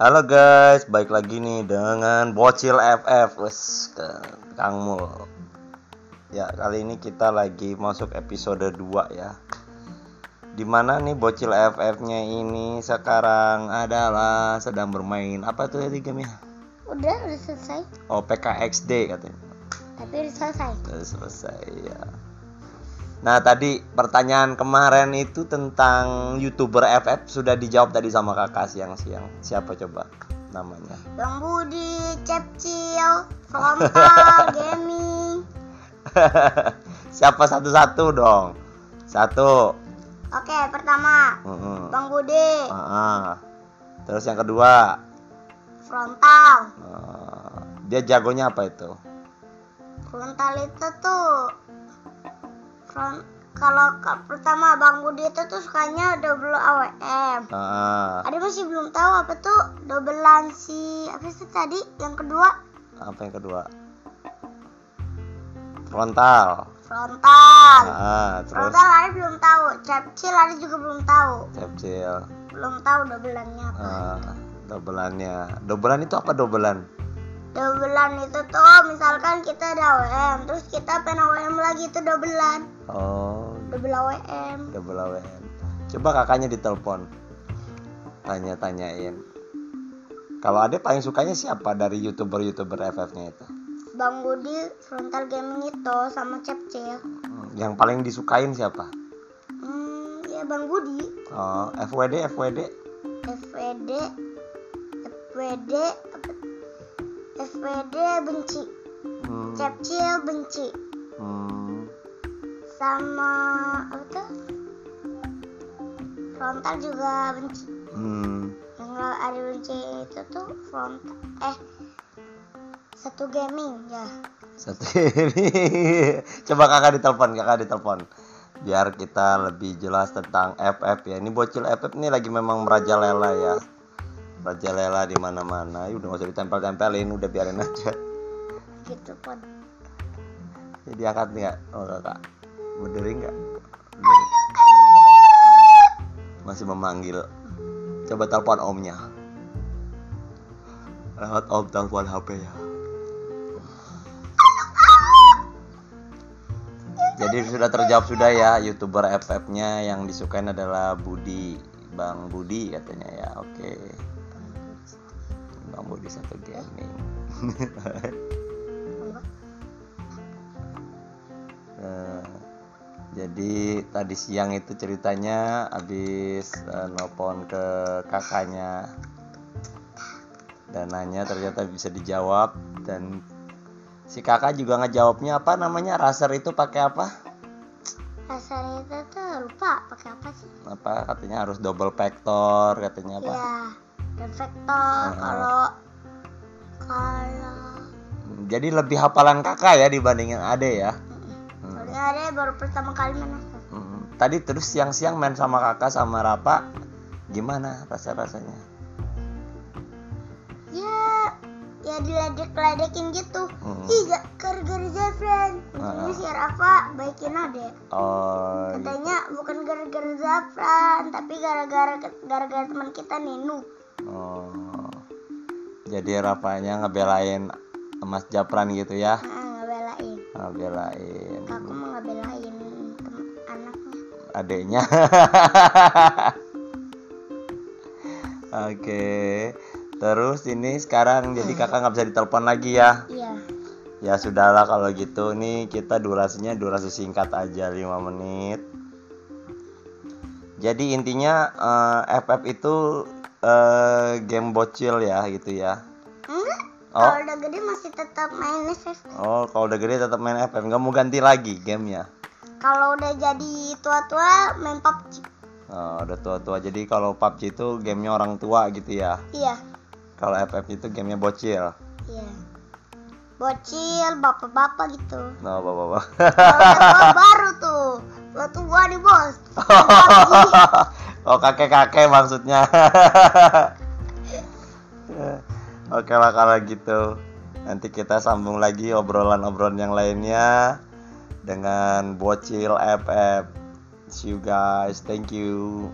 Halo guys, baik lagi nih dengan Bocil FF, wes Kang Mul. Ya, kali ini kita lagi masuk episode 2 ya. Di mana nih Bocil FF-nya ini sekarang adalah sedang bermain apa tuh tadi gamenya? Udah, udah selesai. Oh, PKXD katanya. Tapi udah selesai. Udah selesai ya. Nah tadi pertanyaan kemarin itu tentang youtuber FF sudah dijawab tadi sama kakak siang-siang. Siapa coba namanya? Bang Budi, Cepcil, Frontal, Gaming. Siapa satu-satu dong? Satu. Oke, pertama Mm-mm. Bang Budi, Ah. Terus yang kedua, Frontal. ah, dia jagonya apa itu? Frontal itu tuh kalau pertama Bang Budi itu tuh sukanya double AWM. Ah, Ada masih belum tahu apa tuh doublean si apa sih tadi yang kedua apa yang kedua? Frontal. frontal. Ah, terus Frontal ada belum tahu, Cepcil ada juga belum tahu. Cepcil. Belum tahu doubleannya apa. Ah, dobelannya. Dobelan itu apa dobelan? Dobelan itu tuh misalkan kita ada AWM, terus kita pengen AWM lagi itu dobelan. Oh, Double AWM. double AWM. Coba kakaknya ditelepon. Tanya-tanyain. Kalau ada paling sukanya siapa dari youtuber-youtuber FF-nya itu? Bang Budi frontal gaming itu sama Cepcil. Hmm, Yang paling disukain siapa? Hmm, ya Bang Budi. Oh, FWD, FWD. FWD FWD FWD benci. Hmm, Cepcil benci. hmm, Sama apa tuh? Frontal juga benci. hmm. Yang ada benci itu tuh frontal. Eh satu gaming ya. Satu ini. Coba kakak ditelepon, kakak ditelepon. Biar kita lebih jelas tentang FF ya. Ini bocil FF ini lagi memang merajalela ya. Merajalela di mana-mana. Ya udah gak usah ditempel-tempelin, udah biarin aja. Gitu pun. Jadi angkat nggak? Oh kakak. Berdiri nggak? Masih memanggil. Coba telepon omnya. Lewat om telepon HP ya. Jadi sudah terjawab sudah ya youtuber FF-nya yang disukain adalah Budi, Bang Budi katanya ya. Oke. Bang Budi satu gaming. Eh, jadi tadi siang itu ceritanya habis eh, nelpon ke kakaknya. Dan nanya ternyata bisa dijawab dan si kakak juga ngejawabnya apa namanya? Raser itu pakai apa? Rasanya itu tuh lupa pakai apa sih? apa? Katanya harus double vector katanya apa? Ya, dan vektor Ah. kalau kalau jadi lebih hafalan kakak ya dibandingin ade ya yang ada baru pertama kali main. Hmm, tadi terus siang-siang main sama kakak sama Rapa gimana rasa rasanya Ya, ya diledek-ledekin gitu. Hmm. Gak gara-gara Zafran. Untungnya si Rafa baikin ade. oh gitu. Katanya bukan gara-gara Zafran, tapi gara-gara gara-gara teman kita Ninu. Oh. Jadi Rapanya ngebelain Mas Japran gitu ya Nah, ngebelain. ngebelain Aku mau ngebelain anaknya. adeknya Oke Terus ini sekarang jadi kakak nggak bisa ditelepon lagi ya Iya. Ya sudahlah kalau gitu nih kita durasinya durasi singkat aja 5 menit. Jadi intinya eh, FF itu eh, game bocil ya gitu ya. Enggak. Oh. Kalau udah gede masih tetap main FF. Oh kalau udah gede tetap main FF nggak mau ganti lagi gamenya. Kalau udah jadi tua-tua main PUBG. Oh, udah tua-tua jadi kalau PUBG itu gamenya orang tua gitu ya. Iya. Kalau FF itu gamenya bocil. Iya. Bocil, bapak-bapak gitu. No bapak-bapak. Baru tuh. Tua tua nih bos. oh kakek-kakek maksudnya. Oke lah kalau gitu. Nanti kita sambung lagi obrolan-obrolan yang lainnya dengan bocil FF. See you guys. Thank you.